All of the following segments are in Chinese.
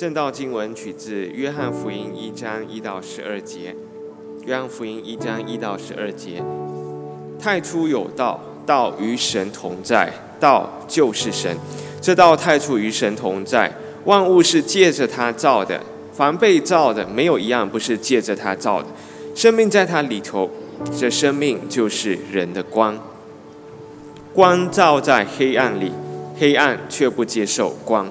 正道经文取自约翰福音一章一到十二节。约翰福音一章一到十二节：太初有道，道与神同在，道就是神。这道太初与神同在，万物是借着他造的，凡被造的，没有一样不是借着他造的。生命在他里头，这生命就是人的光。光照在黑暗里，黑暗却不接受光。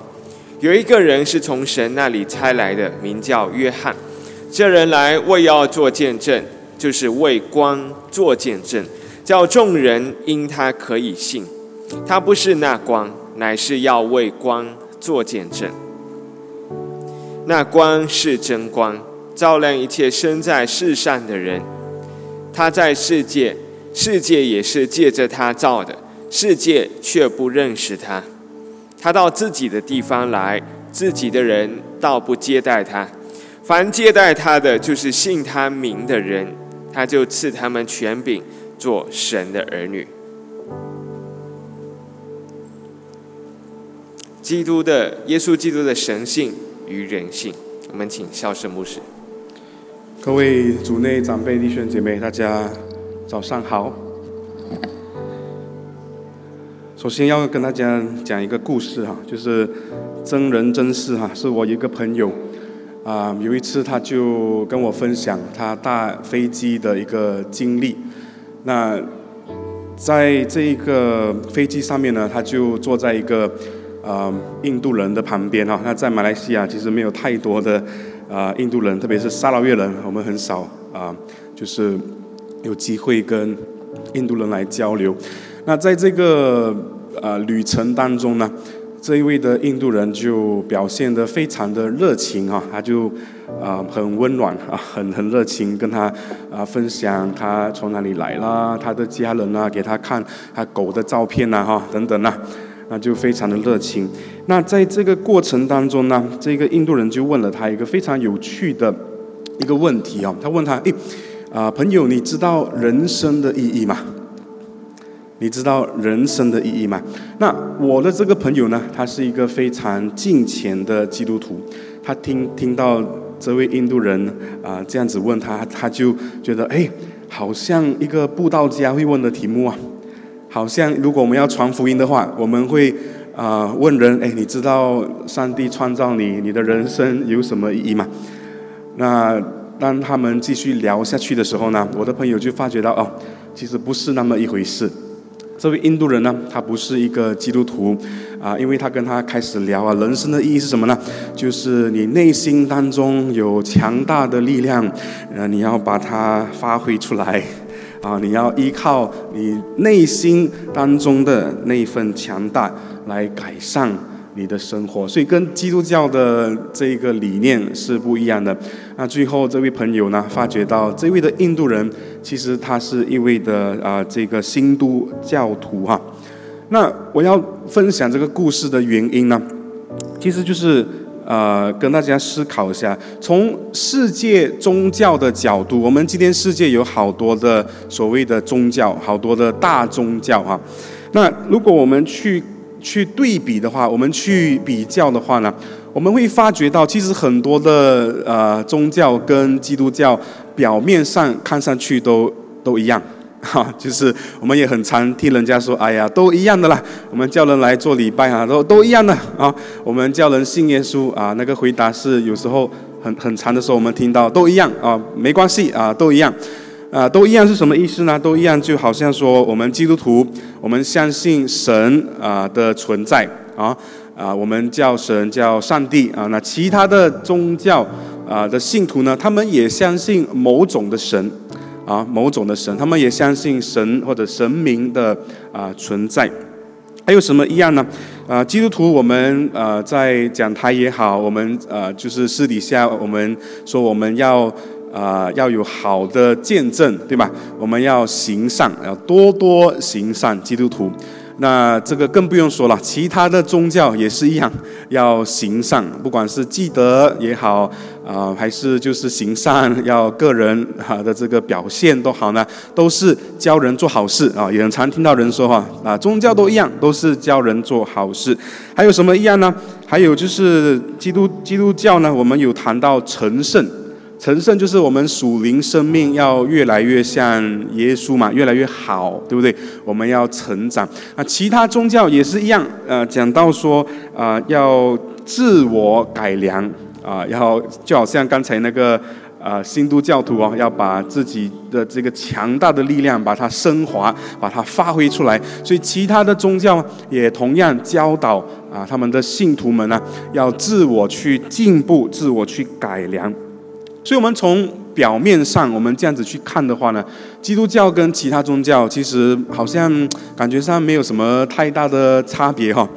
有一个人是从神那里差来的，名叫约翰。这人来为要做见证，就是为光做见证，叫众人因他可以信。他不是那光，乃是要为光做见证。那光是真光，照亮一切生在世上的人。他在世界，世界也是借着他造的，世界却不认识他。他到自己的地方来，自己的人倒不接待他。凡接待他的，就是信他名的人，他就赐他们权柄，做神的儿女。基督的耶稣基督的神性与人性，我们请孝圣牧师。各位主内长辈弟兄姐妹，大家早上好。首先要跟大家讲一个故事哈，就是真人真事哈，是我一个朋友啊，有一次他就跟我分享他搭飞机的一个经历。那在这一个飞机上面呢，他就坐在一个啊印度人的旁边哈。那在马来西亚其实没有太多的啊印度人，特别是沙劳越人，我们很少啊，就是有机会跟印度人来交流。那在这个呃旅程当中呢，这一位的印度人就表现得非常的热情啊，他就啊很温暖啊，很很热情，跟他啊分享他从哪里来啦，他的家人啊，给他看他狗的照片呐哈等等呐，那就非常的热情。那在这个过程当中呢，这个印度人就问了他一个非常有趣的一个问题啊，他问他，诶啊朋友，你知道人生的意义吗？你知道人生的意义吗？那我的这个朋友呢，他是一个非常敬虔的基督徒。他听听到这位印度人啊这样子问他，他就觉得哎，好像一个布道家会问的题目啊。好像如果我们要传福音的话，我们会啊问人哎，你知道上帝创造你，你的人生有什么意义吗？那当他们继续聊下去的时候呢，我的朋友就发觉到哦，其实不是那么一回事。这位印度人呢，他不是一个基督徒，啊，因为他跟他开始聊啊，人生的意义是什么呢？就是你内心当中有强大的力量，呃，你要把它发挥出来，啊，你要依靠你内心当中的那一份强大来改善。你的生活，所以跟基督教的这个理念是不一样的。那最后这位朋友呢，发觉到这位的印度人，其实他是一位的啊这个新都教徒哈。那我要分享这个故事的原因呢，其实就是呃跟大家思考一下，从世界宗教的角度，我们今天世界有好多的所谓的宗教，好多的大宗教哈。那如果我们去去对比的话，我们去比较的话呢，我们会发觉到，其实很多的呃宗教跟基督教表面上看上去都都一样，哈，就是我们也很常听人家说，哎呀，都一样的啦。我们叫人来做礼拜啊，都都一样的啊。我们叫人信耶稣啊，那个回答是有时候很很长的时候，我们听到都一样啊，没关系啊，都一样。啊，都一样是什么意思呢？都一样就好像说，我们基督徒，我们相信神啊的存在啊啊，我们叫神叫上帝啊。那其他的宗教啊的信徒呢，他们也相信某种的神啊，某种的神，他们也相信神或者神明的啊存在。还有什么一样呢？啊，基督徒我们呃在讲台也好，我们呃就是私底下我们说我们要。啊，要有好的见证，对吧？我们要行善，要多多行善。基督徒，那这个更不用说了，其他的宗教也是一样，要行善，不管是积德也好啊，还是就是行善，要个人哈的这个表现都好呢，都是教人做好事啊。也很常听到人说哈啊，宗教都一样，都是教人做好事。还有什么一样呢？还有就是基督基督教呢，我们有谈到成圣。成圣就是我们属灵生命要越来越像耶稣嘛，越来越好，对不对？我们要成长。啊，其他宗教也是一样，呃，讲到说啊，要自我改良啊，要就好像刚才那个啊，新都教徒哦，要把自己的这个强大的力量把它升华，把它发挥出来。所以其他的宗教也同样教导啊，他们的信徒们呢，要自我去进步，自我去改良。所以，我们从表面上，我们这样子去看的话呢，基督教跟其他宗教其实好像感觉上没有什么太大的差别哈。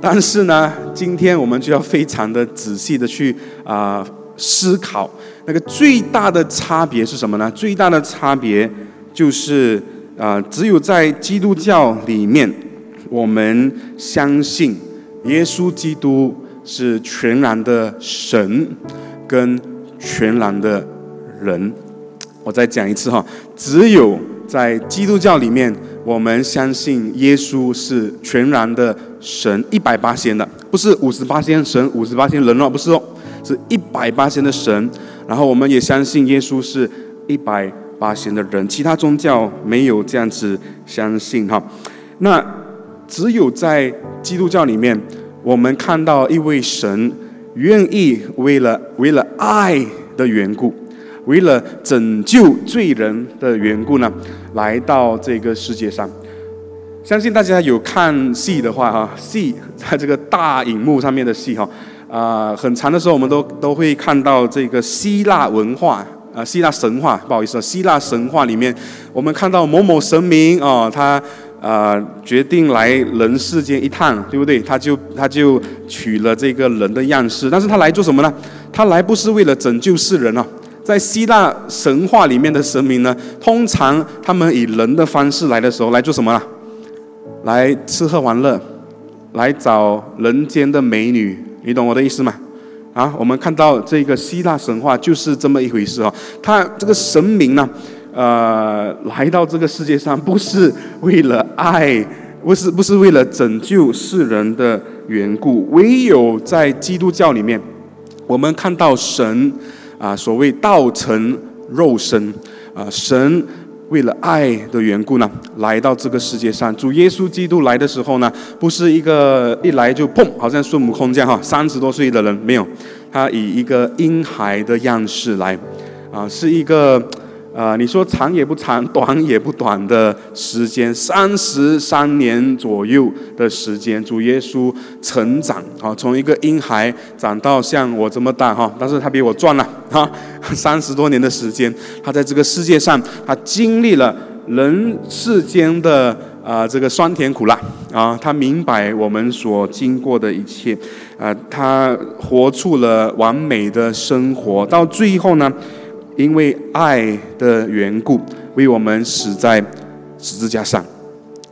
但是呢，今天我们就要非常的仔细的去啊思考，那个最大的差别是什么呢？最大的差别就是啊，只有在基督教里面，我们相信耶稣基督是全然的神跟。全然的人，我再讲一次哈，只有在基督教里面，我们相信耶稣是全然的神，一百八仙的，不是五十八仙神，五十八仙人哦，不是哦，是一百八仙的神。然后我们也相信耶稣是一百八仙的人，其他宗教没有这样子相信哈。那只有在基督教里面，我们看到一位神。愿意为了为了爱的缘故，为了拯救罪人的缘故呢，来到这个世界上。相信大家有看戏的话，哈，戏在这个大荧幕上面的戏，哈，啊，很长的时候我们都都会看到这个希腊文化，啊，希腊神话，不好意思，希腊神话里面，我们看到某某神明，哦，他。啊，决定来人世间一趟，对不对？他就他就取了这个人的样式，但是他来做什么呢？他来不是为了拯救世人啊。在希腊神话里面的神明呢，通常他们以人的方式来的时候，来做什么？来吃喝玩乐，来找人间的美女，你懂我的意思吗？啊，我们看到这个希腊神话就是这么一回事啊。他这个神明呢？呃，来到这个世界上不是为了爱，不是不是为了拯救世人的缘故。唯有在基督教里面，我们看到神啊，所谓道成肉身啊，神为了爱的缘故呢，来到这个世界上。主耶稣基督来的时候呢，不是一个一来就砰，好像孙悟空这样哈，三十多岁的人没有，他以一个婴孩的样式来，啊，是一个。啊，你说长也不长，短也不短的时间，三十三年左右的时间，主耶稣成长啊，从一个婴孩长到像我这么大哈，但是他比我壮了哈，三十多年的时间，他在这个世界上，他经历了人世间的啊这个酸甜苦辣啊，他明白我们所经过的一切啊，他活出了完美的生活，到最后呢。因为爱的缘故，为我们死在十字架上。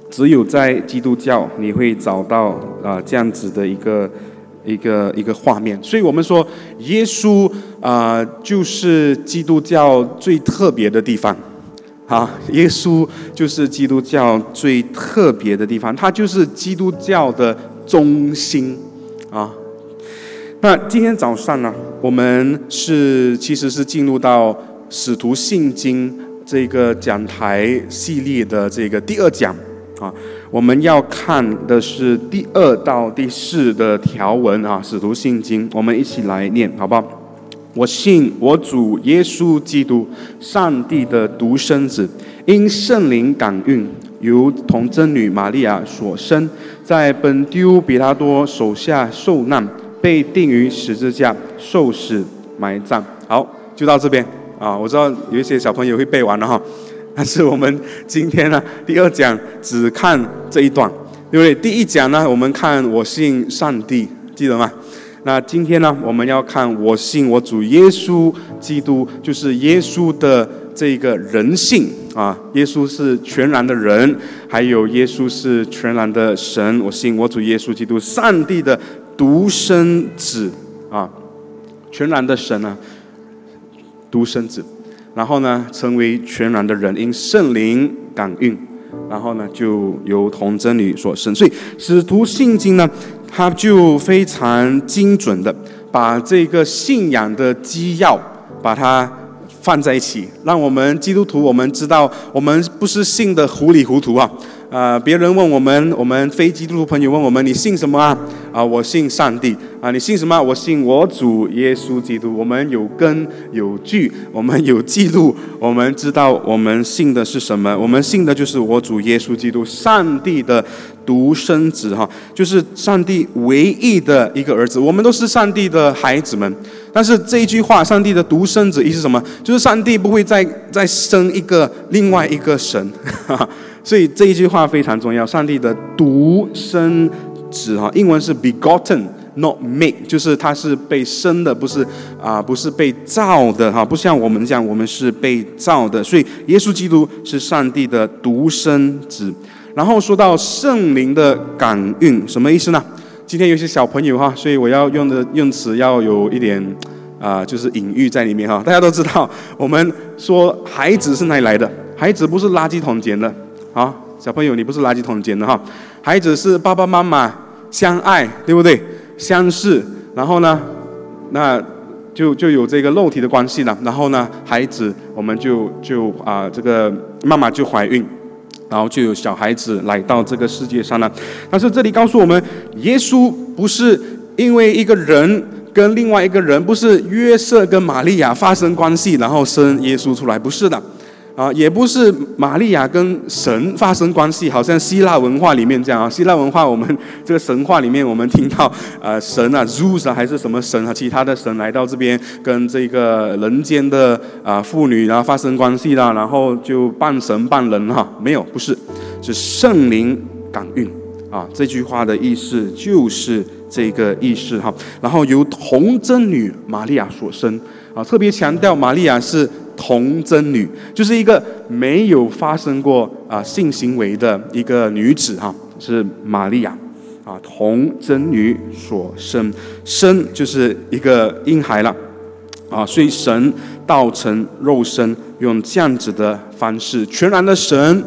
只有在基督教，你会找到啊这样子的一个一个一个画面。所以我们说，耶稣啊，就是基督教最特别的地方。啊，耶稣就是基督教最特别的地方，他就是基督教的中心啊。那今天早上呢，我们是其实是进入到使徒信经这个讲台系列的这个第二讲啊，我们要看的是第二到第四的条文啊，使徒信经，我们一起来念，好不好？我信我主耶稣基督，上帝的独生子，因圣灵感孕，由童贞女玛利亚所生，在本丢比拉多手下受难。被钉于十字架，受死，埋葬。好，就到这边啊！我知道有一些小朋友会背完了哈，但是我们今天呢，第二讲只看这一段，对不对？第一讲呢，我们看我信上帝，记得吗？那今天呢，我们要看我信我主耶稣基督，就是耶稣的这个人性啊，耶稣是全然的人，还有耶稣是全然的神。我信我主耶稣基督，上帝的独生子啊，全然的神啊，独生子。然后呢，成为全然的人，因圣灵感应，然后呢，就由童真女所生。所以使徒信经呢，它就非常精准的把这个信仰的基要，把它放在一起，让我们基督徒我们知道，我们不是信的糊里糊涂啊。啊！别人问我们，我们非基督徒朋友问我们：“你信什么啊？”啊，我信上帝。啊，你信什么？我信我主耶稣基督。我们有根有据，我们有记录，我们知道我们信的是什么。我们信的就是我主耶稣基督，上帝的独生子，哈，就是上帝唯一的一个儿子。我们都是上帝的孩子们。但是这一句话，上帝的独生子意思是什么？就是上帝不会再再生一个另外一个神。所以这一句话非常重要。上帝的独生子哈，英文是 begotten，not made，就是他是被生的，不是啊，不是被造的哈。不像我们这样，我们是被造的。所以耶稣基督是上帝的独生子。然后说到圣灵的感孕，什么意思呢？今天有些小朋友哈，所以我要用的用词要有一点啊，就是隐喻在里面哈。大家都知道，我们说孩子是哪里来的？孩子不是垃圾桶捡的。啊，小朋友，你不是垃圾桶捡的哈，孩子是爸爸妈妈相爱，对不对？相视，然后呢，那就就有这个肉体的关系了。然后呢，孩子我们就就啊，这个妈妈就怀孕，然后就有小孩子来到这个世界上了。但是这里告诉我们，耶稣不是因为一个人跟另外一个人，不是约瑟跟玛利亚发生关系，然后生耶稣出来，不是的。啊，也不是玛利亚跟神发生关系，好像希腊文化里面这样啊。希腊文化，我们这个神话里面，我们听到，呃，神啊，Zeus 啊，还是什么神啊，其他的神来到这边，跟这个人间的啊妇女然后发生关系啦，然后就半神半人哈。没有，不是，是圣灵感孕啊。这句话的意思就是这个意思哈。然后由童贞女玛利亚所生啊，特别强调玛利亚是。童贞女就是一个没有发生过啊性行为的一个女子哈，是玛利亚啊，童贞女所生，生就是一个婴孩了啊，所以神道成肉身，用这样子的方式，全然的神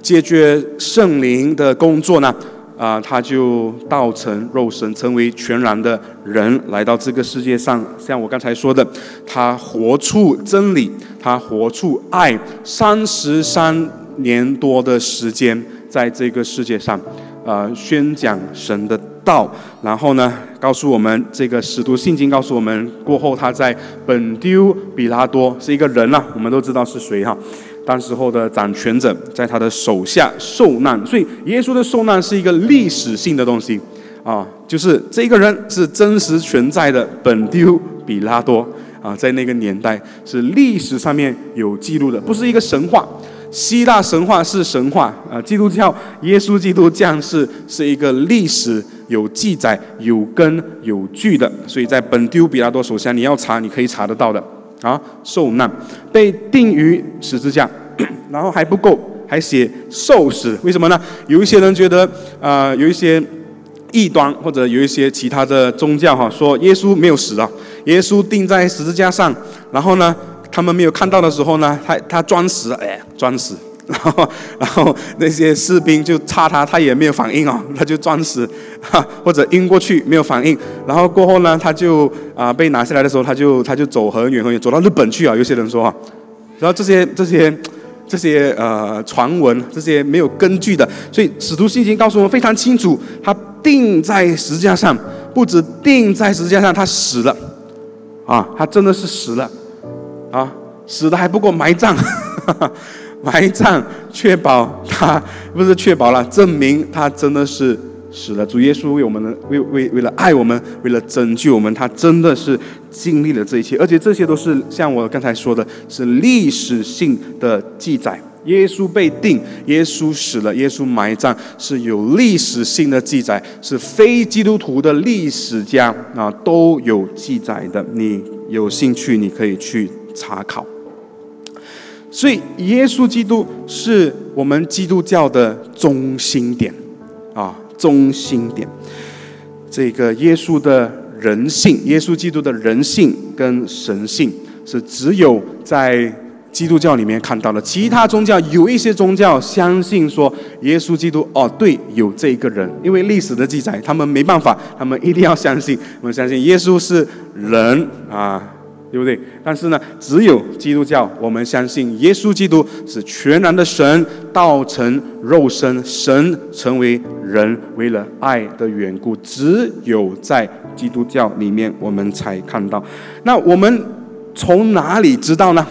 解决圣灵的工作呢。啊，他就道成肉身，成为全然的人，来到这个世界上。像我刚才说的，他活出真理，他活出爱，三十三年多的时间，在这个世界上，呃，宣讲神的道。然后呢，告诉我们这个使徒信经告诉我们，过后他在本丢比拉多是一个人啊，我们都知道是谁哈。当时候的掌权者在他的手下受难，所以耶稣的受难是一个历史性的东西啊，就是这个人是真实存在的本丢比拉多啊，在那个年代是历史上面有记录的，不是一个神话。希腊神话是神话啊，基督教耶稣基督降世是一个历史有记载、有根有据的，所以在本丢比拉多手下，你要查你可以查得到的。啊，受难，被钉于十字架，然后还不够，还写受死。为什么呢？有一些人觉得，啊，有一些异端或者有一些其他的宗教哈，说耶稣没有死啊，耶稣钉在十字架上，然后呢，他们没有看到的时候呢，他他装死，哎，装死。然后，然后那些士兵就插他，他也没有反应啊，他就装死，哈，或者晕过去没有反应。然后过后呢，他就啊被拿下来的时候，他就他就走很远很远，走到日本去啊。有些人说啊，然后这些这些这些呃传闻，这些没有根据的。所以使徒信经告诉我们非常清楚，他钉在十字架上，不止钉在十字架上，他死了，啊，他真的是死了，啊，死的还不够埋葬。埋葬，确保他不是确保了，证明他真的是死了。主耶稣为我们的为为为了爱我们，为了拯救我们，他真的是经历了这一切，而且这些都是像我刚才说的，是历史性的记载。耶稣被定，耶稣死了，耶稣埋葬，是有历史性的记载，是非基督徒的历史家啊都有记载的。你有兴趣，你可以去查考。所以耶稣基督是我们基督教的中心点啊，中心点。这个耶稣的人性，耶稣基督的人性跟神性，是只有在基督教里面看到的。其他宗教有一些宗教相信说耶稣基督哦，对，有这个人，因为历史的记载，他们没办法，他们一定要相信，我们相信耶稣是人啊。对不对？但是呢，只有基督教，我们相信耶稣基督是全然的神，道成肉身，神成为人，为了爱的缘故，只有在基督教里面我们才看到。那我们从哪里知道呢？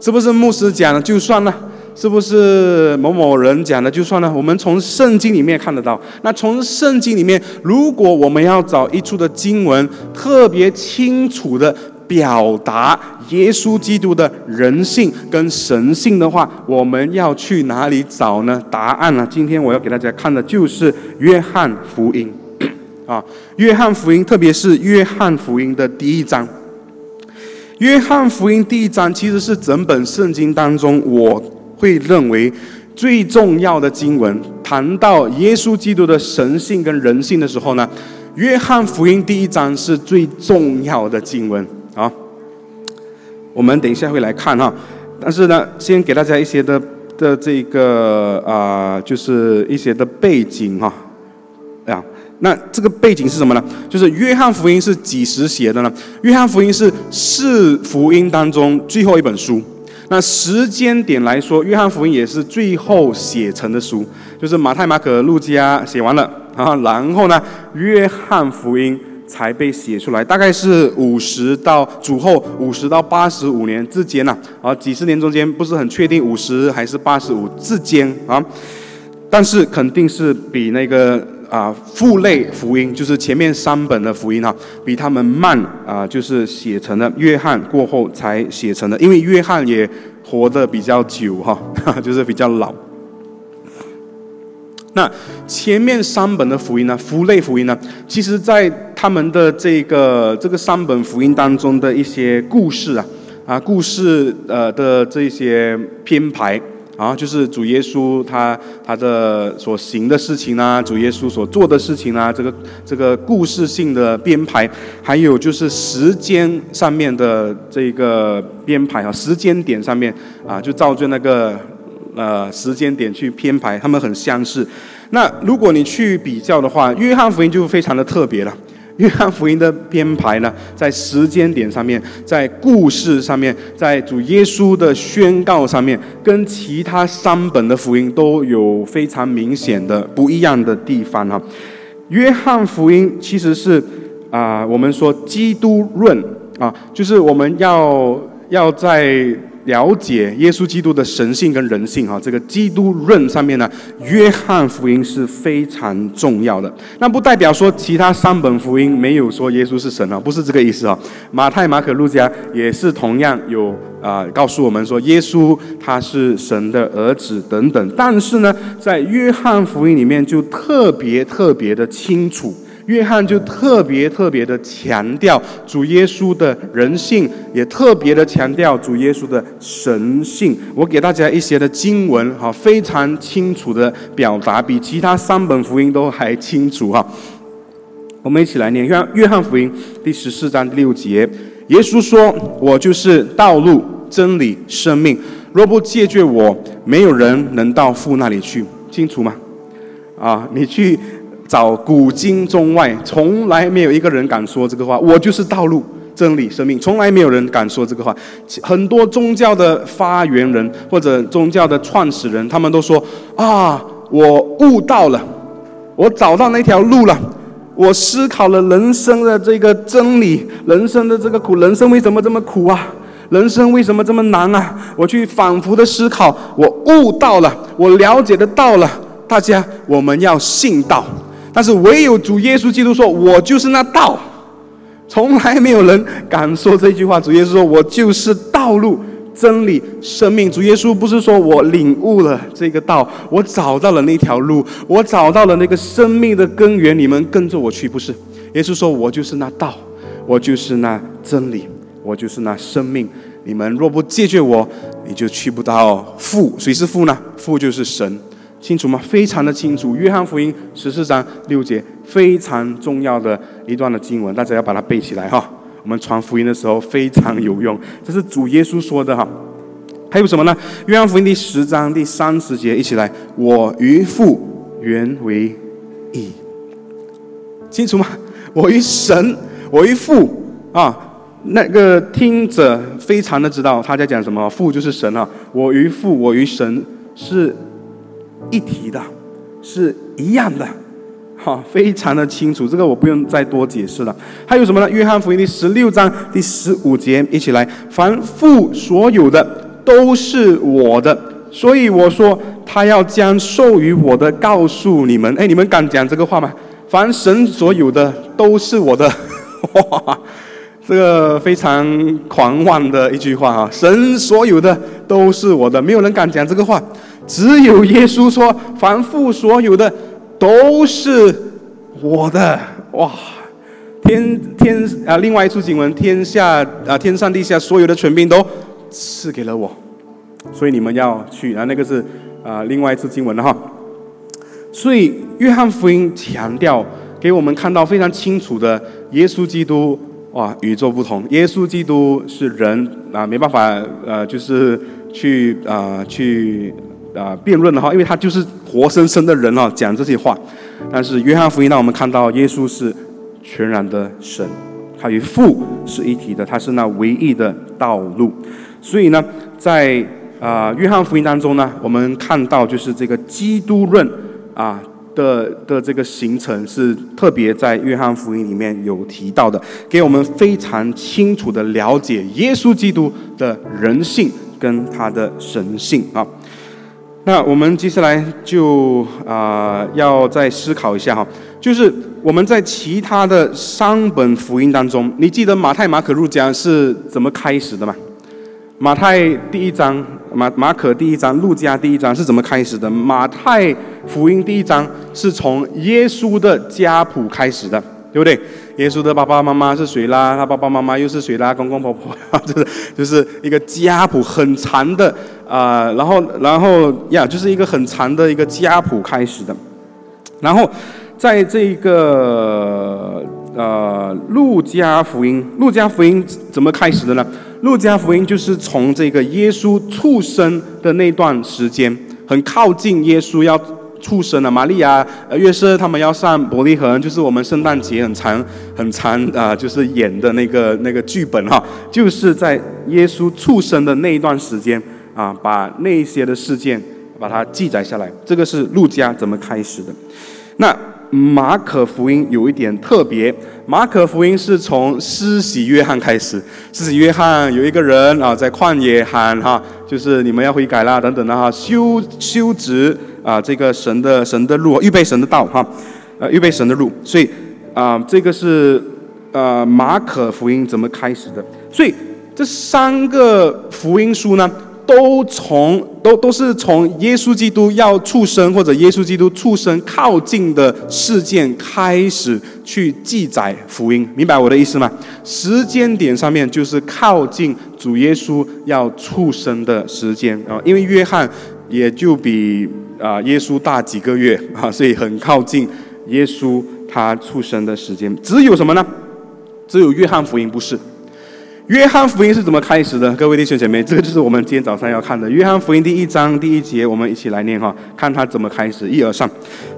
是不是牧师讲了就算了？是不是某某人讲的就算了？我们从圣经里面看得到。那从圣经里面，如果我们要找一处的经文，特别清楚的。表达耶稣基督的人性跟神性的话，我们要去哪里找呢？答案呢？今天我要给大家看的就是约翰福音 啊，约翰福音，特别是约翰福音的第一章。约翰福音第一章其实是整本圣经当中我会认为最重要的经文。谈到耶稣基督的神性跟人性的时候呢，约翰福音第一章是最重要的经文。好，我们等一下会来看哈，但是呢，先给大家一些的的这个啊，就是一些的背景哈，啊，那这个背景是什么呢？就是约翰福音是几时写的呢？约翰福音是四福音当中最后一本书，那时间点来说，约翰福音也是最后写成的书，就是马太、马可、路加写完了啊，然后呢，约翰福音。才被写出来，大概是五十到主后五十到八十五年之间呐，啊，几十年中间不是很确定五十还是八十五之间啊，但是肯定是比那个啊父类福音，就是前面三本的福音哈，比他们慢啊，就是写成了约翰过后才写成的，因为约翰也活得比较久哈，就是比较老。那前面三本的福音呢？福类福音呢？其实，在他们的这个这个三本福音当中的一些故事啊，啊，故事呃的这些编排啊，就是主耶稣他他的所行的事情啊，主耶稣所做的事情啊，这个这个故事性的编排，还有就是时间上面的这个编排啊，时间点上面啊，就照着那个。呃，时间点去编排，他们很相似。那如果你去比较的话，约翰福音就非常的特别了。约翰福音的编排呢，在时间点上面，在故事上面，在主耶稣的宣告上面，跟其他三本的福音都有非常明显的不一样的地方哈。约翰福音其实是啊，我们说基督论啊，就是我们要要在。了解耶稣基督的神性跟人性，哈，这个基督论上面呢，约翰福音是非常重要的。那不代表说其他三本福音没有说耶稣是神啊，不是这个意思啊。马太、马可、路加也是同样有啊，告诉我们说耶稣他是神的儿子等等。但是呢，在约翰福音里面就特别特别的清楚。约翰就特别特别的强调主耶稣的人性，也特别的强调主耶稣的神性。我给大家一些的经文，哈，非常清楚的表达，比其他三本福音都还清楚，哈。我们一起来念约约翰福音第十四章第六节，耶稣说：“我就是道路、真理、生命，若不借借我，没有人能到父那里去。”清楚吗？啊，你去。找古今中外，从来没有一个人敢说这个话。我就是道路、真理、生命，从来没有人敢说这个话。很多宗教的发源人或者宗教的创始人，他们都说：“啊，我悟到了，我找到那条路了，我思考了人生的这个真理，人生的这个苦，人生为什么这么苦啊？人生为什么这么难啊？我去反复的思考，我悟到了，我了解的到了。大家，我们要信道。”但是唯有主耶稣基督说：“我就是那道。”从来没有人敢说这句话。主耶稣说：“我就是道路、真理、生命。”主耶稣不是说我领悟了这个道，我找到了那条路，我找到了那个生命的根源，你们跟着我去，不是？耶稣说：“我就是那道，我就是那真理，我就是那生命。”你们若不戒绝我，你就去不到父。谁是父呢？父就是神，清楚吗？非常的清楚。约翰福音十四章六节，非常重要的一段的经文，大家要把它背起来哈。我们传福音的时候非常有用，这是主耶稣说的哈。还有什么呢？约翰福音第十章第三十节，一起来，我与父原为一，清楚吗？我与神，我与父啊，那个听者非常的知道他在讲什么。父就是神啊，我与父，我与神是一体的，是一样的，哈，非常的清楚。这个我不用再多解释了。还有什么呢？约翰福音第十六章第十五节，一起来，凡父所有的。都是我的，所以我说他要将授予我的告诉你们。哎，你们敢讲这个话吗？凡神所有的都是我的，哇，这个非常狂妄的一句话啊！神所有的都是我的，没有人敢讲这个话，只有耶稣说：凡父所有的都是我的。哇，天天啊！另外一处经文：天下啊，天上地下所有的权柄都。赐给了我，所以你们要去啊！那个是啊，另外一次经文了哈。所以约翰福音强调给我们看到非常清楚的，耶稣基督哇，与众不同。耶稣基督是人啊，没办法呃，就是去啊去啊辩论的哈，因为他就是活生生的人啊，讲这些话。但是约翰福音让我们看到，耶稣是全然的神，他与父是一体的，他是那唯一的道路。所以呢，在啊约翰福音当中呢，我们看到就是这个基督论啊的的这个形成是特别在约翰福音里面有提到的，给我们非常清楚的了解耶稣基督的人性跟他的神性啊。那我们接下来就啊要再思考一下哈，就是我们在其他的三本福音当中，你记得马太、马可、路加是怎么开始的吗？马太第一章，马马可第一章，路加第一章是怎么开始的？马太福音第一章是从耶稣的家谱开始的，对不对？耶稣的爸爸妈妈是谁啦？他爸爸妈妈又是谁啦？公公婆婆，就是就是一个家谱很长的啊，然后然后呀，就是一个很长的一个家谱开始的。然后在这个呃路加福音，路加福音怎么开始的呢？路加福音就是从这个耶稣出生的那段时间，很靠近耶稣要出生了。玛利亚、呃约瑟他们要上伯利恒，就是我们圣诞节很长、很长啊，就是演的那个那个剧本哈，就是在耶稣出生的那一段时间啊，把那些的事件把它记载下来。这个是路加怎么开始的？那。马可福音有一点特别，马可福音是从施洗约翰开始。施洗约翰有一个人啊，在旷野喊哈，就是你们要悔改啦，等等的哈，修修直啊，这个神的神的路，预备神的道哈，呃，预备神的路。所以啊，这个是呃马可福音怎么开始的？所以这三个福音书呢？都从都都是从耶稣基督要出生或者耶稣基督出生靠近的事件开始去记载福音，明白我的意思吗？时间点上面就是靠近主耶稣要出生的时间啊，因为约翰也就比啊耶稣大几个月啊，所以很靠近耶稣他出生的时间。只有什么呢？只有约翰福音不是。约翰福音是怎么开始的？各位弟兄姐妹，这个就是我们今天早上要看的。约翰福音第一章第一节，我们一起来念哈，看他怎么开始。一而上，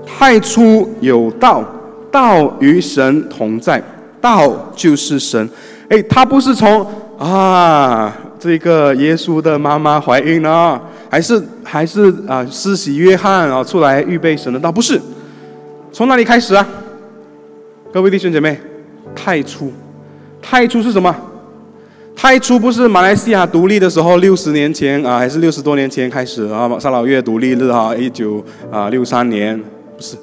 太初有道，道与神同在，道就是神。哎，他不是从啊这个耶稣的妈妈怀孕了，还是还是啊施洗约翰啊出来预备神的道？不是，从哪里开始啊？各位弟兄姐妹，太初，太初是什么？太初不是马来西亚独立的时候，六十年前啊，还是六十多年前开始啊？沙老越独立日哈，一九啊六三年，不是？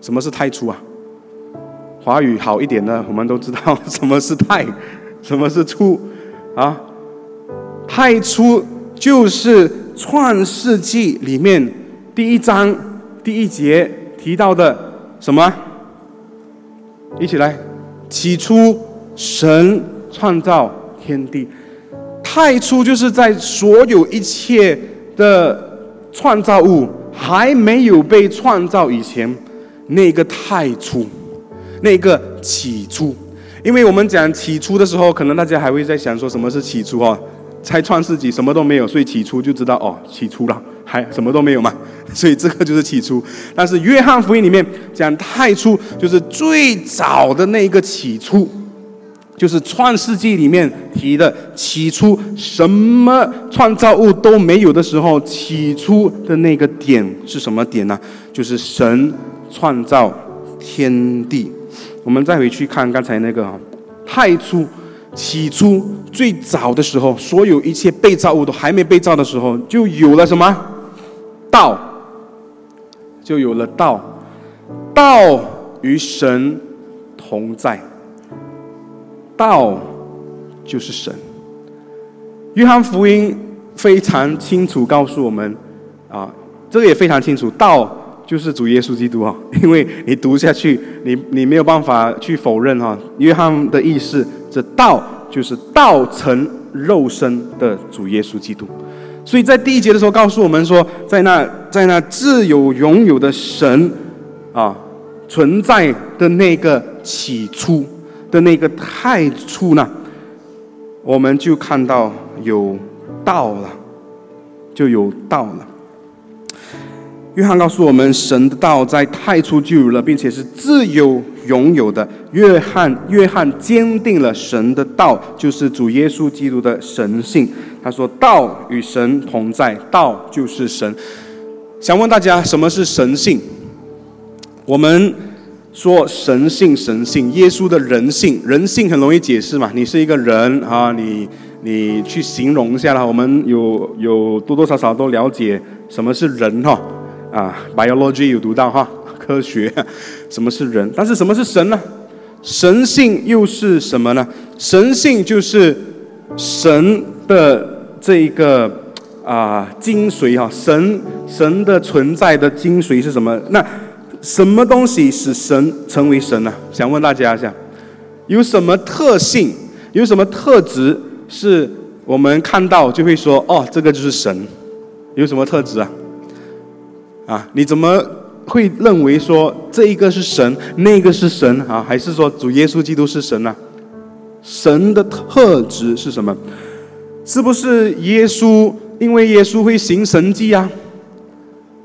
什么是太初啊？华语好一点的，我们都知道 什么是太，什么是初啊？太初就是创世纪里面第一章第一节提到的什么？一起来，起初神创造。天地，太初就是在所有一切的创造物还没有被创造以前，那个太初，那个起初。因为我们讲起初的时候，可能大家还会在想说什么是起初哦？猜创世纪什么都没有，所以起初就知道哦，起初了，还什么都没有嘛，所以这个就是起初。但是约翰福音里面讲太初，就是最早的那一个起初，就是创世纪里面提的起初，什么创造物都没有的时候，起初的那个点是什么点呢？就是神创造天地。我们再回去看刚才那个太初，起初最早的时候，所有一切被造物都还没被造的时候，就有了什么道，就有了道，道与神同在，道就是神。约翰福音非常清楚告诉我们，啊，这个也非常清楚，道。就是主耶稣基督哈，因为你读下去，你你没有办法去否认哈。约翰的意思，这道就是道成肉身的主耶稣基督。所以在第一节的时候告诉我们说，在那在那自有永有的神啊存在的那个起初的那个太初呢，我们就看到有道了，就有道了。约翰告诉我们，神的道在太初就有了，并且是自由拥有的。约翰，约翰坚定了神的道就是主耶稣基督的神性。他说：“道与神同在，道就是神。”想问大家，什么是神性？我们说神性，神性，耶稣的人性，人性很容易解释嘛？你是一个人啊，你你去形容一下啦。我们有有多多少少都了解什么是人哈。啊，biology 有读到哈，科学，什么是人？但是什么是神呢？神性又是什么呢？神性就是神的这一个啊精髓哈，神神的存在的精髓是什么？那什么东西使神成为神呢？想问大家一下，有什么特性？有什么特质是我们看到就会说哦，这个就是神？有什么特质啊？啊，你怎么会认为说这一个是神，那个是神啊？还是说主耶稣基督是神呢？神的特质是什么？是不是耶稣？因为耶稣会行神迹啊。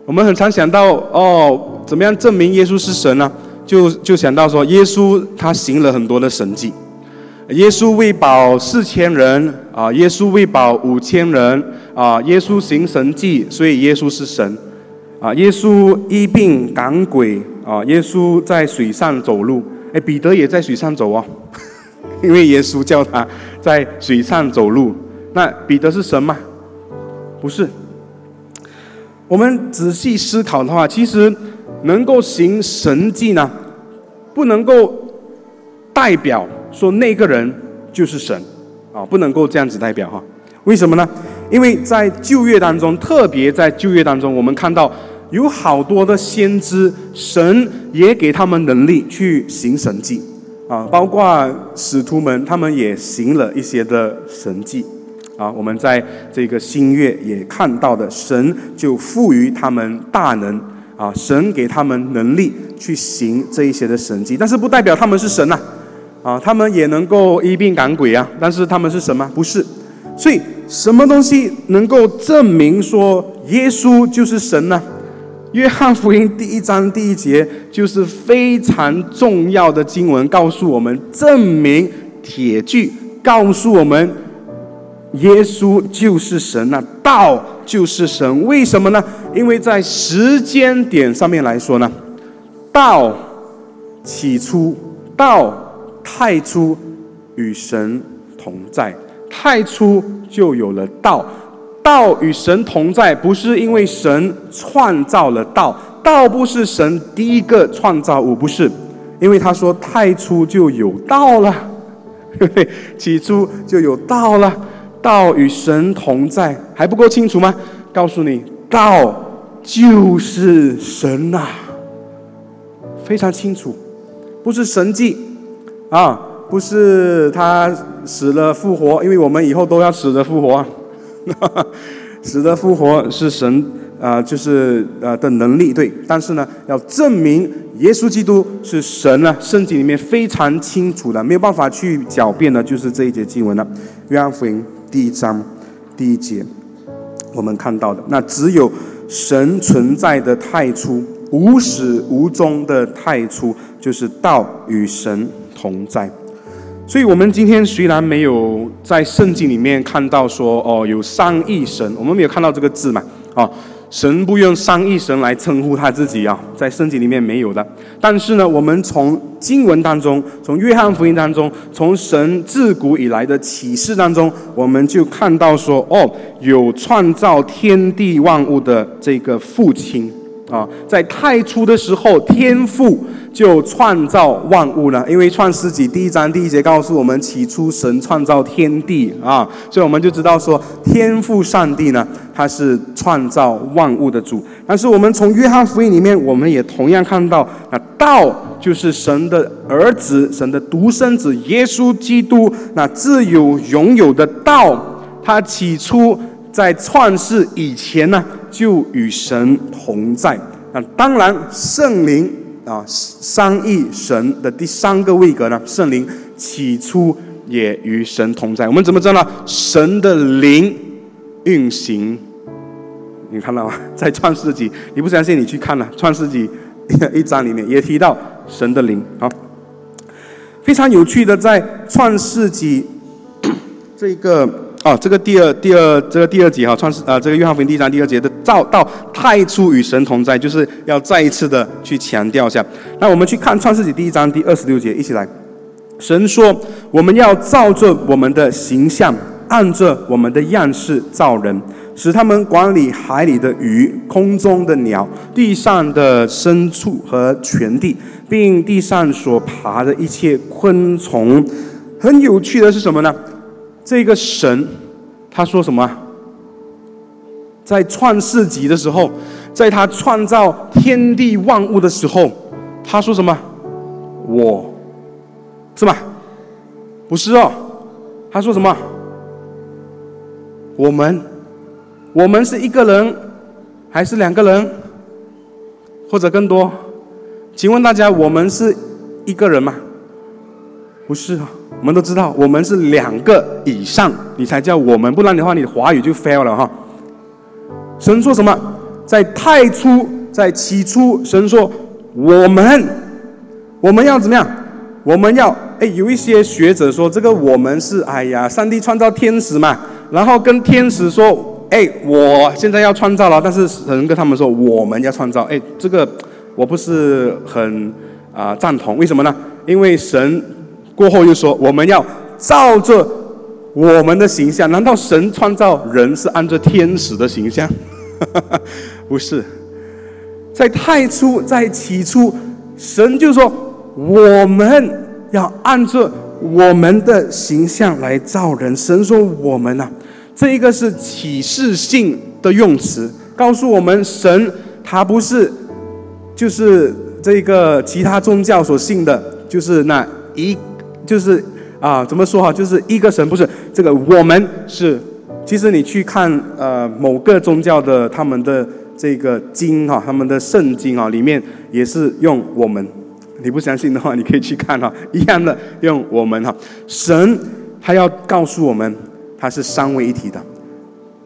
我们很常想到哦，怎么样证明耶稣是神呢？就就想到说，耶稣他行了很多的神迹。耶稣喂饱四千人啊，耶稣喂饱五千人啊，耶稣行神迹，所以耶稣是神。啊，耶稣医病赶鬼啊，耶稣在水上走路。哎，彼得也在水上走哦，因为耶稣叫他在水上走路。那彼得是神吗？不是。我们仔细思考的话，其实能够行神迹呢，不能够代表说那个人就是神啊，不能够这样子代表哈。为什么呢？因为在旧约当中，特别在旧约当中，我们看到。有好多的先知，神也给他们能力去行神迹，啊，包括使徒们，他们也行了一些的神迹，啊，我们在这个新月也看到的，神就赋予他们大能，啊，神给他们能力去行这一些的神迹，但是不代表他们是神呐，啊，他们也能够一并赶鬼啊，但是他们是什么？不是，所以什么东西能够证明说耶稣就是神呢？约翰福音第一章第一节就是非常重要的经文，告诉我们证明铁句，告诉我们耶稣就是神那道就是神。为什么呢？因为在时间点上面来说呢，道起初，道太初与神同在，太初就有了道。道与神同在，不是因为神创造了道，道不是神第一个创造物，不是，因为他说太初就有道了，起初就有道了，道与神同在，还不够清楚吗？告诉你，道就是神呐，非常清楚，不是神迹。啊，不是他死了复活，因为我们以后都要死的复活。死的复活是神啊，就是呃的能力对，但是呢，要证明耶稣基督是神呢，圣经里面非常清楚的，没有办法去狡辩的，就是这一节经文了。约翰福音第一章第一节，我们看到的，那只有神存在的太初，无始无终的太初，就是道与神同在。所以，我们今天虽然没有在圣经里面看到说，哦，有三亿神，我们没有看到这个字嘛，啊，神不用三亿神来称呼他自己啊，在圣经里面没有的。但是呢，我们从经文当中，从约翰福音当中，从神自古以来的启示当中，我们就看到说，哦，有创造天地万物的这个父亲。啊，在太初的时候，天父就创造万物了。因为创世纪第一章第一节告诉我们，起初神创造天地啊，所以我们就知道说，天父上帝呢，他是创造万物的主。但是我们从约翰福音里面，我们也同样看到，那道就是神的儿子，神的独生子耶稣基督，那自有拥有的道，他起初。在创世以前呢，就与神同在。那当然，圣灵啊，三一神的第三个位格呢，圣灵起初也与神同在。我们怎么知道呢？神的灵运行，你看到吗？在创世纪，你不相信，你去看了创世纪一章里面也提到神的灵。好，非常有趣的，在创世纪 这个。哦，这个第二、第二、这个第二节哈，创世啊，这个约翰福音第一章第二节的造到太初与神同在，就是要再一次的去强调一下。那我们去看创世纪第一章第二十六节，一起来。神说：“我们要照着我们的形象，按着我们的样式造人，使他们管理海里的鱼、空中的鸟、地上的牲畜和全地，并地上所爬的一切昆虫。”很有趣的是什么呢？这个神，他说什么？在创世纪的时候，在他创造天地万物的时候，他说什么？我，是吧？不是哦，他说什么？我们，我们是一个人，还是两个人，或者更多？请问大家，我们是一个人吗？不是啊。我们都知道，我们是两个以上，你才叫我们，不然的话，你的华语就 fail 了哈。神说什么？在太初，在起初，神说我们，我们要怎么样？我们要哎，有一些学者说，这个我们是哎呀，上帝创造天使嘛，然后跟天使说，哎，我现在要创造了，但是神跟他们说，我们要创造，哎，这个我不是很啊赞同，为什么呢？因为神。过后又说，我们要照着我们的形象。难道神创造人是按照天使的形象？不是，在太初，在起初，神就说我们要按照我们的形象来造人。神说我们呐，这一个是启示性的用词，告诉我们神他不是就是这个其他宗教所信的，就是那一。就是啊，怎么说哈？就是一个神，不是这个。我们是，其实你去看呃某个宗教的他们的这个经哈，他们的圣经啊，里面也是用我们。你不相信的话，你可以去看哈，一样的用我们哈。神他要告诉我们，他是三位一体的，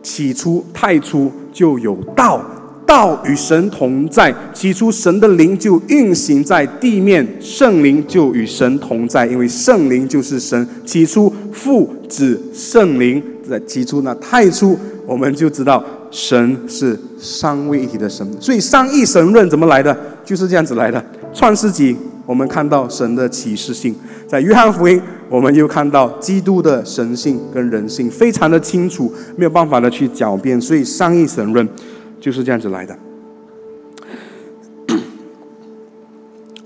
起初太初就有道。道与神同在，起初神的灵就运行在地面，圣灵就与神同在，因为圣灵就是神。起初父子圣灵在起初那太初，我们就知道神是三位一体的神。所以三一神论怎么来的？就是这样子来的。创世纪我们看到神的启示性，在约翰福音我们又看到基督的神性跟人性，非常的清楚，没有办法的去狡辩。所以三一神论。就是这样子来的。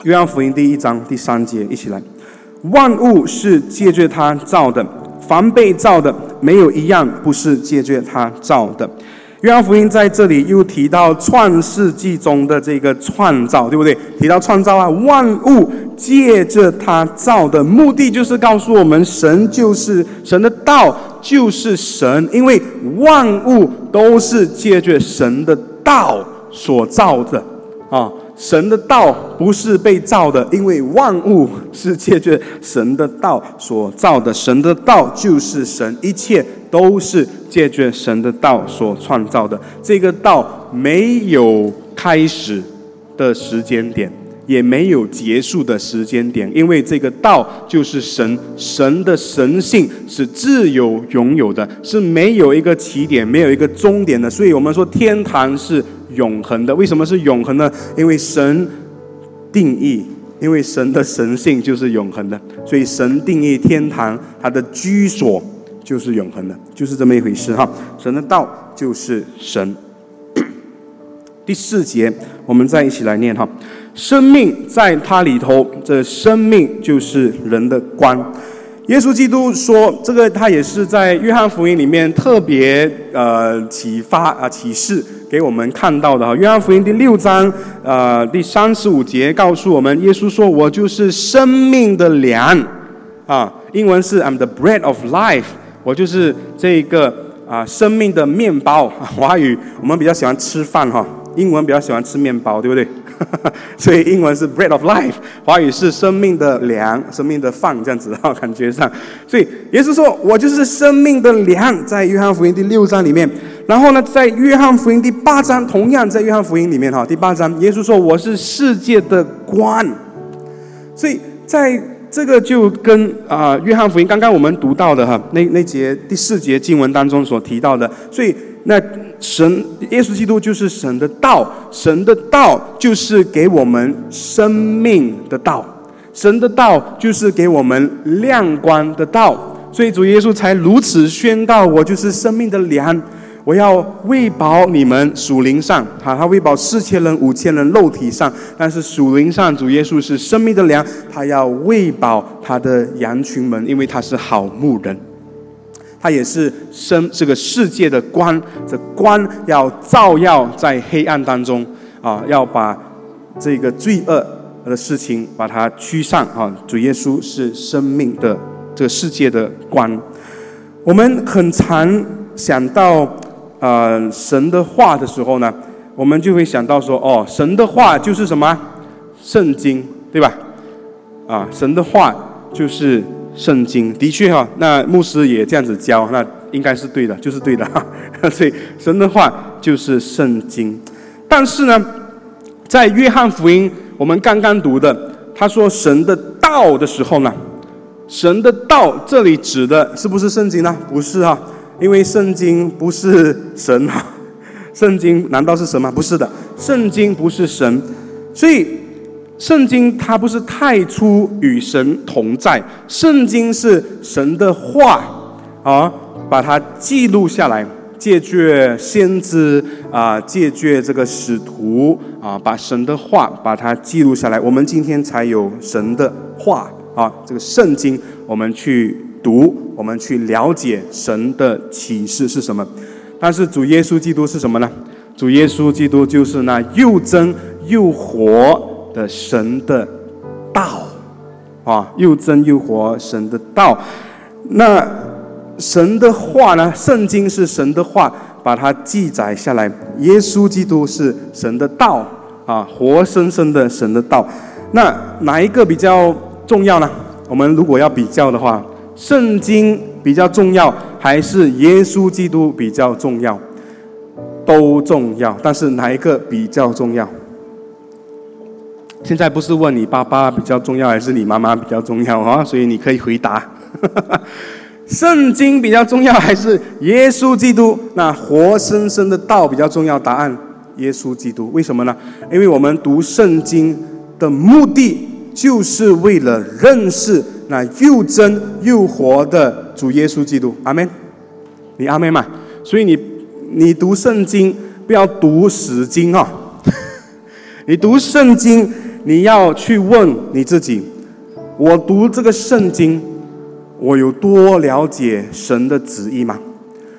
约翰福音第一章第三节，一起来。万物是借着他造的，凡被造的，没有一样不是借着他造的。约翰福音在这里又提到创世纪中的这个创造，对不对？提到创造啊，万物借着他造的，目的就是告诉我们，神就是神的道就是神，因为万物都是借着神的道所造的啊。神的道不是被造的，因为万物是借着神的道所造的。神的道就是神，一切都是借着神的道所创造的。这个道没有开始的时间点，也没有结束的时间点，因为这个道就是神，神的神性是自由拥有的，是没有一个起点，没有一个终点的。所以我们说天堂是。永恒的，为什么是永恒呢？因为神定义，因为神的神性就是永恒的，所以神定义天堂，它的居所就是永恒的，就是这么一回事哈。神的道就是神。第四节，我们再一起来念哈。生命在它里头，这生命就是人的光。耶稣基督说，这个他也是在约翰福音里面特别呃启发啊启示。给我们看到的哈，约翰福音第六章，呃，第三十五节告诉我们，耶稣说：“我就是生命的粮。”啊，英文是 “I'm the bread of life”，我就是这个啊生命的面包。华语我们比较喜欢吃饭哈，英文比较喜欢吃面包，对不对？所以英文是 bread of life，华语是生命的粮，生命的饭这样子哈，感觉上。所以耶稣说：“我就是生命的粮。”在约翰福音第六章里面，然后呢，在约翰福音第八章，同样在约翰福音里面哈，第八章耶稣说：“我是世界的光。”所以在这个就跟啊约翰福音刚刚我们读到的哈那那节第四节经文当中所提到的，所以那。神，耶稣基督就是神的道，神的道就是给我们生命的道，神的道就是给我们亮光的道，所以主耶稣才如此宣告：我就是生命的粮，我要喂饱你们属灵上，哈，他喂饱四千人、五千人肉体上，但是属灵上主耶稣是生命的粮，他要喂饱他的羊群们，因为他是好牧人。它也是生这个世界的光，这光要照耀在黑暗当中啊，要把这个罪恶的事情把它驱散啊。主耶稣是生命的这个世界的光。我们很常想到呃神的话的时候呢，我们就会想到说，哦，神的话就是什么？圣经，对吧？啊，神的话就是。圣经的确哈，那牧师也这样子教，那应该是对的，就是对的哈。所以神的话就是圣经。但是呢，在约翰福音我们刚刚读的，他说神的道的时候呢，神的道这里指的是不是圣经呢？不是哈，因为圣经不是神哈，圣经难道是神吗？不是的，圣经不是神，所以。圣经它不是太初与神同在，圣经是神的话啊，把它记录下来，借据先知啊，借据这个使徒啊，把神的话把它记录下来，我们今天才有神的话啊，这个圣经我们去读，我们去了解神的启示是什么。但是主耶稣基督是什么呢？主耶稣基督就是那又真又活。的神的道啊，又真又活，神的道。那神的话呢？圣经是神的话，把它记载下来。耶稣基督是神的道啊，活生生的神的道。那哪一个比较重要呢？我们如果要比较的话，圣经比较重要，还是耶稣基督比较重要？都重要，但是哪一个比较重要？现在不是问你爸爸比较重要还是你妈妈比较重要啊？所以你可以回答：圣经比较重要还是耶稣基督那活生生的道比较重要？答案：耶稣基督。为什么呢？因为我们读圣经的目的就是为了认识那又真又活的主耶稣基督。阿门。你阿门嘛？所以你你读圣经不要读死经啊！你读圣经。你要去问你自己：我读这个圣经，我有多了解神的旨意吗？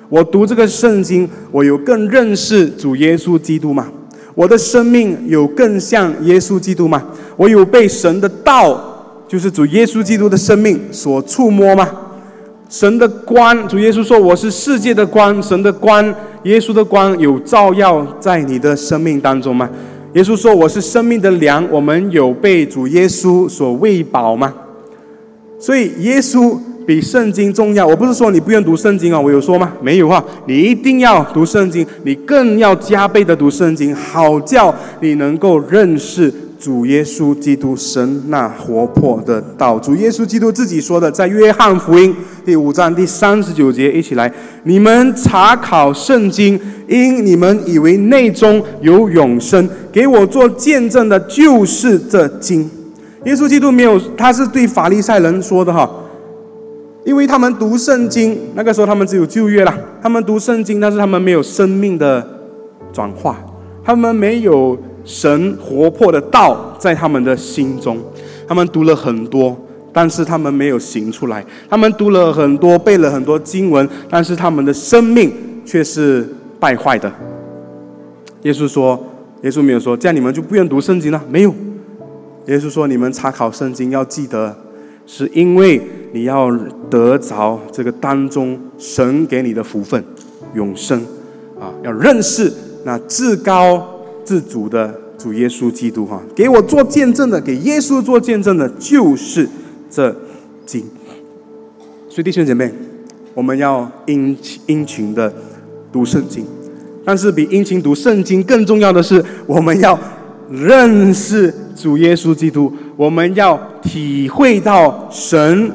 我读这个圣经，我有更认识主耶稣基督吗？我的生命有更像耶稣基督吗？我有被神的道，就是主耶稣基督的生命所触摸吗？神的光，主耶稣说我是世界的光，神的光，耶稣的光有照耀在你的生命当中吗？耶稣说我是生命的粮，我们有被主耶稣所喂饱吗？所以耶稣。比圣经重要。我不是说你不愿读圣经啊，我有说吗？没有啊，你一定要读圣经，你更要加倍的读圣经，好叫你能够认识主耶稣基督神那活泼的道。主耶稣基督自己说的，在约翰福音第五章第三十九节，一起来：你们查考圣经，因你们以为内中有永生，给我做见证的，就是这经。耶稣基督没有，他是对法利赛人说的哈。因为他们读圣经，那个时候他们只有旧约了。他们读圣经，但是他们没有生命的转化，他们没有神活泼的道在他们的心中。他们读了很多，但是他们没有行出来。他们读了很多，背了很多经文，但是他们的生命却是败坏的。耶稣说：“耶稣没有说，这样你们就不愿读圣经了。”没有。耶稣说：“你们查考圣经，要记得，是因为。”你要得着这个当中神给你的福分，永生啊！要认识那至高自主的主耶稣基督哈，给我做见证的，给耶稣做见证的，就是这经。所以弟兄姐妹，我们要殷殷勤的读圣经，但是比殷勤读圣经更重要的是，我们要认识主耶稣基督，我们要体会到神。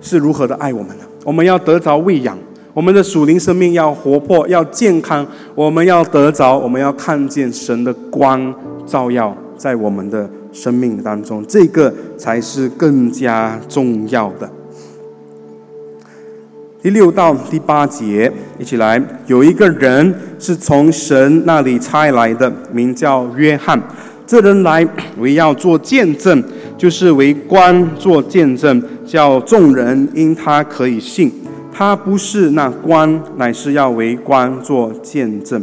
是如何的爱我们的？我们要得着喂养，我们的属灵生命要活泼，要健康。我们要得着，我们要看见神的光照耀在我们的生命当中，这个才是更加重要的。第六到第八节，一起来。有一个人是从神那里差来的，名叫约翰。这人来为要做见证。就是为官做见证，叫众人因他可以信。他不是那官，乃是要为官做见证。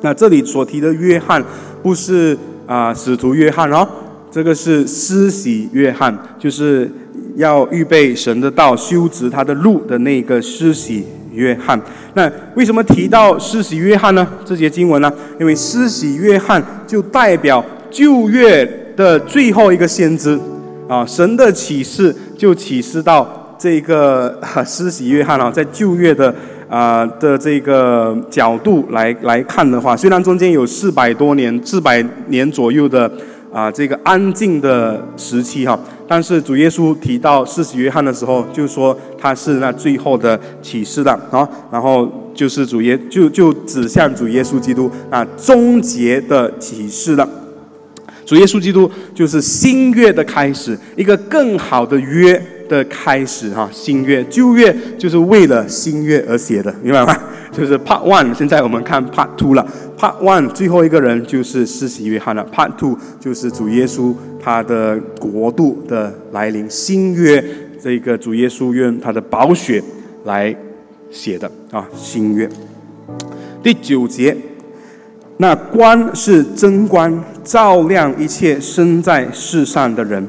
那这里所提的约翰，不是啊使徒约翰哦，这个是施洗约翰，就是要预备神的道、修直他的路的那个施洗约翰。那为什么提到施洗约翰呢？这节经文呢？因为施洗约翰就代表旧约。的最后一个先知，啊，神的启示就启示到这个施洗约翰啊，在旧约的啊的这个角度来来看的话，虽然中间有四百多年、四百年左右的啊这个安静的时期哈，但是主耶稣提到施洗约翰的时候，就说他是那最后的启示的啊，然后就是主耶就就指向主耶稣基督啊终结的启示了。主耶稣基督就是新约的开始，一个更好的约的开始哈。新约旧约就是为了新约而写的，明白吗？就是 Part One，现在我们看 Part Two 了。Part One 最后一个人就是施洗约翰了。Part Two 就是主耶稣他的国度的来临，新约这个主耶稣用他的宝血来写的啊。新约第九节。那光是真光，照亮一切生在世上的人。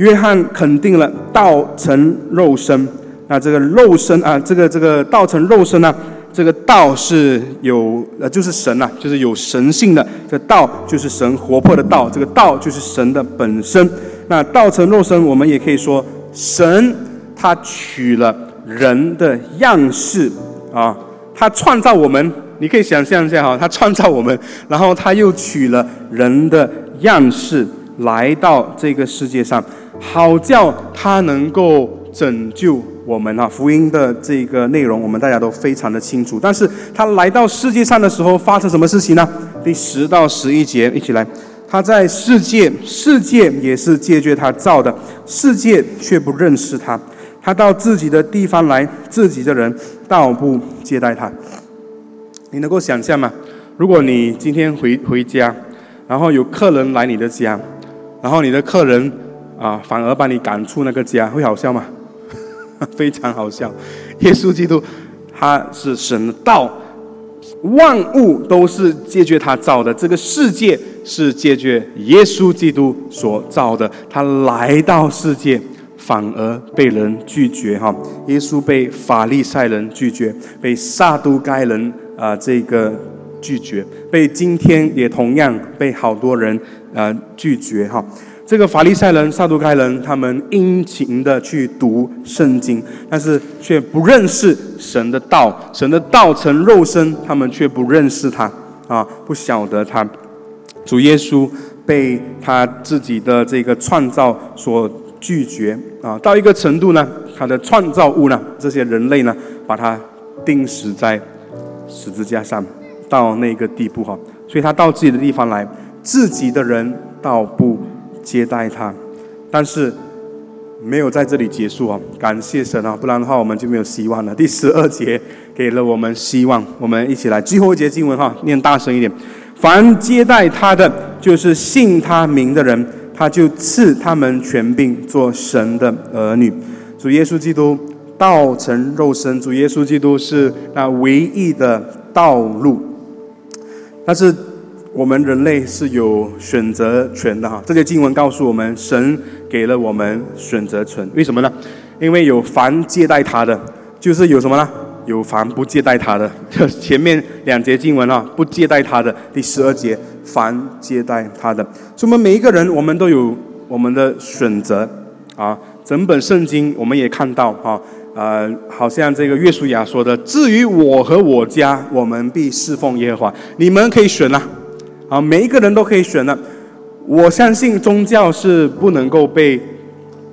约翰肯定了道成肉身。那这个肉身啊，这个这个道成肉身呢？这个道是有呃，就是神呐，就是有神性的。这道就是神活泼的道，这个道就是神的本身。那道成肉身，我们也可以说神他取了人的样式啊，他创造我们。你可以想象一下哈，他创造我们，然后他又取了人的样式来到这个世界上，好叫他能够拯救我们啊！福音的这个内容我们大家都非常的清楚。但是他来到世界上的时候发生什么事情呢？第十到十一节一起来，他在世界，世界也是借着他造的，世界却不认识他。他到自己的地方来，自己的人倒不接待他。你能够想象吗？如果你今天回回家，然后有客人来你的家，然后你的客人啊，反而把你赶出那个家，会好笑吗？非常好笑。耶稣基督他是神的道万物都是借着他造的，这个世界是借着耶稣基督所造的。他来到世界，反而被人拒绝哈。耶稣被法利赛人拒绝，被撒都该人啊这个拒绝，被今天也同样被好多人啊拒绝哈。这个法利赛人、撒都该人，他们殷勤的去读圣经，但是却不认识神的道。神的道成肉身，他们却不认识他啊，不晓得他。主耶稣被他自己的这个创造所拒绝啊，到一个程度呢，他的创造物呢，这些人类呢，把他钉死在十字架上，到那个地步哈。所以他到自己的地方来，自己的人倒不。接待他，但是没有在这里结束啊！感谢神啊，不然的话我们就没有希望了。第十二节给了我们希望，我们一起来最后一节经文哈，念大声一点。凡接待他的，就是信他名的人，他就赐他们权柄做神的儿女。主耶稣基督道成肉身，主耶稣基督是那唯一的道路，但是。我们人类是有选择权的哈，这些经文告诉我们，神给了我们选择权。为什么呢？因为有凡接待他的，就是有什么呢？有凡不接待他的。前面两节经文啊，不接待他的。第十二节，凡接待他的。所以，我们每一个人，我们都有我们的选择啊。整本圣经我们也看到啊，呃，好像这个约书亚说的：“至于我和我家，我们必侍奉耶和华。”你们可以选啊。啊，每一个人都可以选的。我相信宗教是不能够被、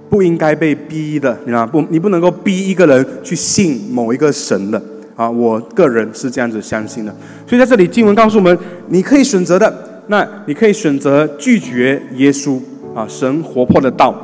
不应该被逼的，你知道不？你不能够逼一个人去信某一个神的。啊，我个人是这样子相信的。所以在这里，经文告诉我们，你可以选择的。那你可以选择拒绝耶稣啊，神活泼的道。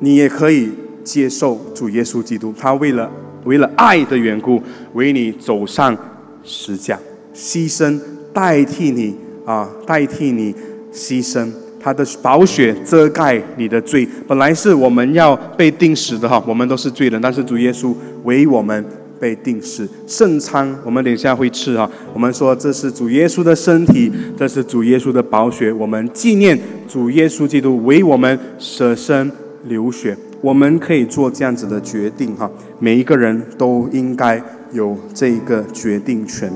你也可以接受主耶稣基督，他为了为了爱的缘故，为你走上十架，牺牲代替你。啊，代替你牺牲，他的宝血遮盖你的罪。本来是我们要被定死的哈，我们都是罪人，但是主耶稣为我们被定死。圣餐我们等一下会吃哈，我们说这是主耶稣的身体，这是主耶稣的宝血，我们纪念主耶稣基督为我们舍身流血。我们可以做这样子的决定哈，每一个人都应该有这个决定权。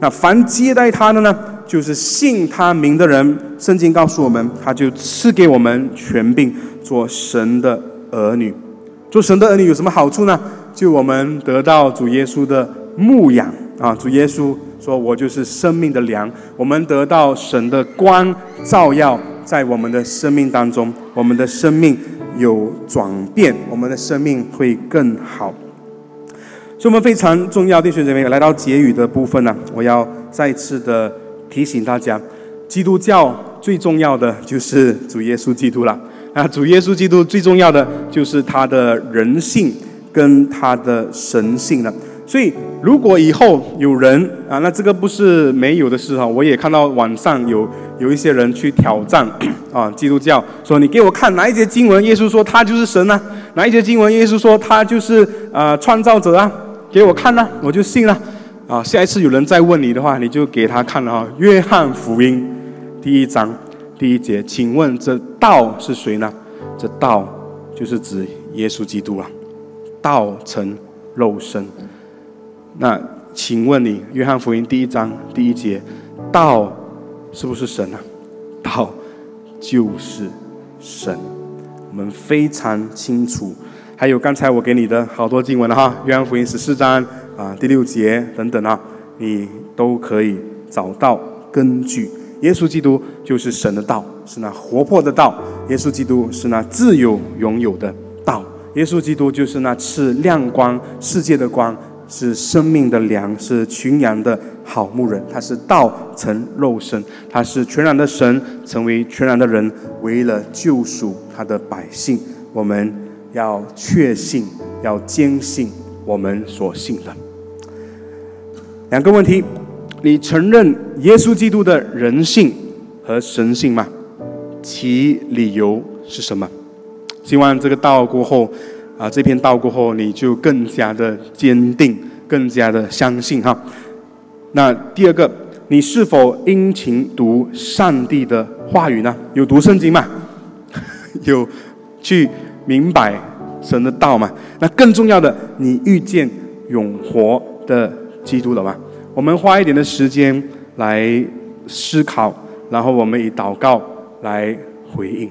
那凡接待他的呢？就是信他名的人，圣经告诉我们，他就赐给我们权柄，做神的儿女。做神的儿女有什么好处呢？就我们得到主耶稣的牧养啊！主耶稣说：“我就是生命的粮。”我们得到神的光照耀在我们的生命当中，我们的生命有转变，我们的生命会更好。所以，我们非常重要，弟兄姐妹，来到结语的部分呢，我要再次的。提醒大家，基督教最重要的就是主耶稣基督了。啊，主耶稣基督最重要的就是他的人性跟他的神性了。所以，如果以后有人啊，那这个不是没有的事哈。我也看到网上有有一些人去挑战 啊，基督教说：“你给我看哪一节经文，耶稣说他就是神呢？哪一节经文，耶稣说他就是呃创造者啊？给我看呢，我就信了。”，啊下一次有人再问你的话，你就给他看了哈，《约翰福音》第一章第一节，请问这道是谁呢？这道就是指耶稣基督啊，道成肉身。那请问你，《约翰福音》第一章第一节，道是不是神啊？道就是神，我们非常清楚。还有刚才我给你的好多经文了哈，《约翰福音》十四章。啊，第六节等等啊，你都可以找到根据。耶稣基督就是神的道，是那活泼的道；耶稣基督是那自由拥有的道；耶稣基督就是那赐亮光世界的光，是生命的粮，是群羊的好牧人。他是道成肉身，他是全然的神，成为全然的人，为了救赎他的百姓。我们要确信，要坚信我们所信的。两个问题：你承认耶稣基督的人性和神性吗？其理由是什么？希望这个道过后，啊，这篇道过后，你就更加的坚定，更加的相信哈。那第二个，你是否殷勤读上帝的话语呢？有读圣经吗？有去明白神的道吗？那更重要的，你遇见永活的记住了吗？我们花一点的时间来思考，然后我们以祷告来回应。